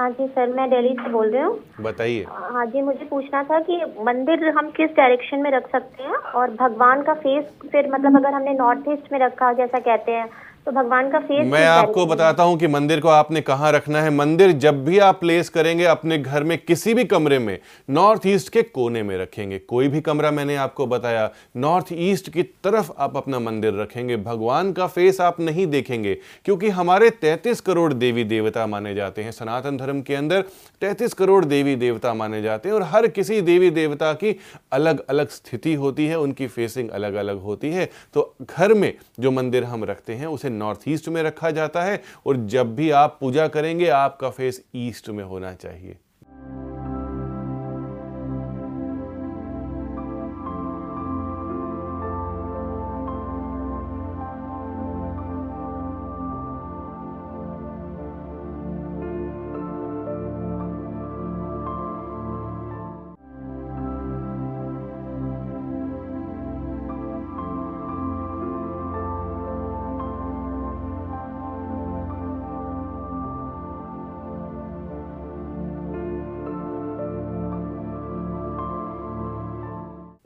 हाँ जी सर मैं दिल्ली से बोल रही हूँ। बताइए। हाँ जी मुझे पूछना था कि मंदिर हम किस डायरेक्शन में रख सकते हैं और भगवान का फेस फिर मतलब अगर हमने नॉर्थ ईस्ट में रखा जैसा कहते हैं तो भगवान का फेस मैं आपको बताता हूँ कि मंदिर को आपने कहाँ रखना है। मंदिर जब भी आप प्लेस करेंगे अपने घर में किसी भी कमरे में नॉर्थ ईस्ट के कोने में रखेंगे। कोई भी कमरा मैंने आपको बताया नॉर्थ ईस्ट की तरफ़ आप अपना मंदिर रखेंगे। भगवान का फेस आप नहीं देखेंगे क्योंकि हमारे 33 करोड़ देवी देवता माने जाते हैं। सनातन धर्म के अंदर 33 करोड़ देवी देवता माने जाते हैं और हर किसी देवी देवता की अलग अलग स्थिति होती है उनकी फेसिंग अलग अलग होती है। तो घर में जो मंदिर हम रखते हैं उसे नॉर्थ ईस्ट में रखा जाता है और जब भी आप पूजा करेंगे, आपका फेस ईस्ट में होना चाहिए।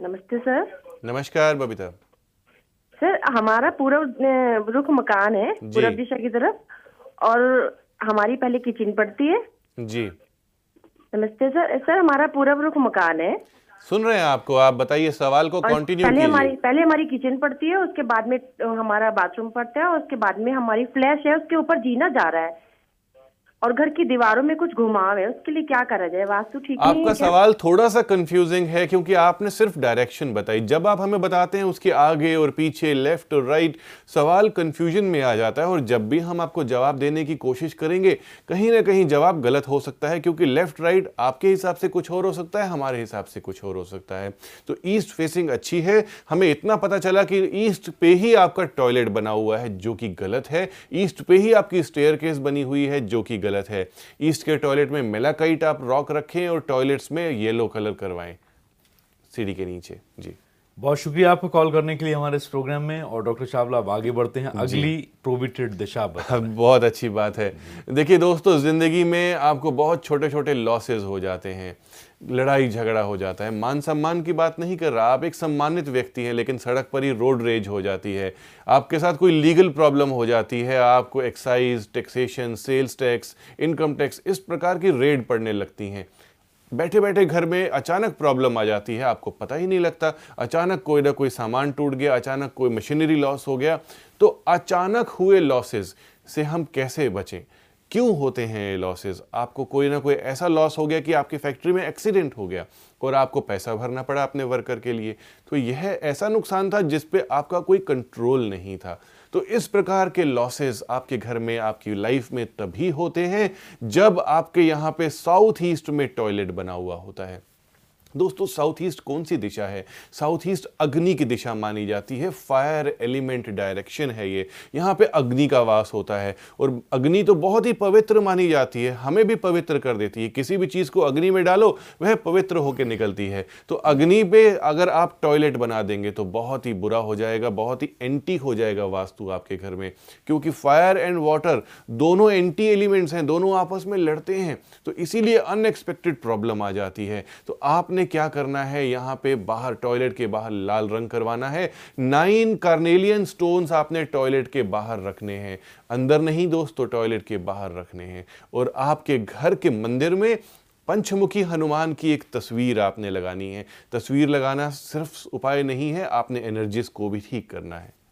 नमस्ते सर। नमस्कार बबीता। सर हमारा पूर्व अ, रुख मकान है जी। पूर्व दिशा की तरफ़ और हमारी पहले किचन पड़ती है। जी। नमस्ते सर। सर हमारा पूर्व रुख मकान है। सुन रहे हैं आपको आप बताइए सवाल को कंटिन्यू पहले हमारी पहले हमारी किचन पड़ती है उसके बाद में हमारा बाथरूम पड़ता है और उसके बाद में हमारी फ्लैश है उसके ऊपर जीना जा रहा है। और घर की दीवारों में कुछ घुमाव है उसके लिए क्या करा जाए? वास्तु ठीक नहीं आपका सवाल थोड़ा सा कंफ्यूजिंग है क्योंकि आपने सिर्फ़ डायरेक्शन बताई। जब आप हमें बताते हैं उसके आगे और पीछे लेफ़्ट और राइट सवाल कंफ्यूजन में आ जाता है और जब भी हम आपको जवाब देने की कोशिश करेंगे कहीं ना कहीं जवाब गलत हो सकता है क्योंकि लेफ़्ट राइट आपके हिसाब से कुछ और हो सकता है हमारे हिसाब से कुछ और हो सकता है। तो ईस्ट फेसिंग अच्छी है। हमें इतना पता चला कि ईस्ट पे ही आपका टॉयलेट बना हुआ है जो कि गलत है। ईस्ट पे ही आपकी स्टेयर बनी हुई है जो कि गलत है। ईस्ट के टॉयलेट में मेलाकाइट आप रॉक रखें और टॉयलेट्स में येलो कलर करवाएँ। सीढ़ी के नीचे। जी। बहुत शुक्रिया आपको कॉल करने के लिए हमारे इस प्रोग्राम में और डॉक्टर चावला अब आगे बढ़ते हैं। अगली प्रोविटेड दिशा बहुत अच्छी बात है। देखिए दोस्तों ज़िंदगी में आपको बहुत छोटे छोटे लॉसेज हो जाते हैं। लड़ाई झगड़ा हो जाता है। मान सम्मान की बात नहीं कर रहा। आप एक सम्मानित व्यक्ति हैं, लेकिन सड़क पर ही रोड रेज हो जाती है। आपके साथ कोई लीगल प्रॉब्लम हो जाती है। आपको excise, taxation, sales tax, income tax इस प्रकार की रेड पड़ने लगती हैं। बैठे बैठे घर में अचानक प्रॉब्लम आ जाती है। आपको पता ही नहीं लगता। अचानक कोई ना कोई सामान टूट गया, अचानक कोई मशीनरी लॉस हो गया। तो अचानक हुए लॉसेज से हम कैसे बचें? क्यों होते हैं ये लॉसेस आपको कोई ना कोई ऐसा लॉस हो गया कि आपकी फैक्ट्री में एक्सीडेंट हो गया और आपको पैसा भरना पड़ा अपने वर्कर के लिए। तो यह ऐसा नुकसान था जिस पे आपका कोई कंट्रोल नहीं था। तो इस प्रकार के लॉसेस आपके घर में, आपकी लाइफ में तभी होते हैं जब आपके यहाँ पे साउथ ईस्ट में टॉयलेट बना हुआ होता है। दोस्तों साउथ ईस्ट कौन सी दिशा है? साउथ ईस्ट अग्नि की दिशा मानी जाती है। फायर एलिमेंट डायरेक्शन है ये। यहाँ पे अग्नि का वास होता है। और अग्नि तो बहुत ही पवित्र मानी जाती है। हमें भी पवित्र कर देती है। किसी भी चीज़ को अग्नि में डालो, वह पवित्र होकर निकलती है। तो अग्नि पे अगर आप टॉयलेट बना देंगे तो बहुत ही बुरा हो जाएगा, बहुत ही एंटी हो जाएगा वास्तु आपके घर में। क्योंकि फायर एंड वाटर दोनों एंटी एलिमेंट्स हैं, दोनों आपस में लड़ते हैं। तो इसीलिए अनएक्सपेक्टेड प्रॉब्लम आ जाती है। तो आपने क्या करना है? यहाँ पे बाहर टॉयलेट के बाहर लाल रंग करवाना है। नाइन कार्नेलियन स्टोन्स आपने टॉयलेट के बाहर रखने हैं। अंदर नहीं दोस्तों टॉयलेट के बाहर रखने हैं। और आपके घर के मंदिर में पंचमुखी हनुमान की एक तस्वीर आपने लगानी है। तस्वीर लगाना सिर्फ़ उपाय नहीं है, आपने एनर्जीज को भी ठीक करना है।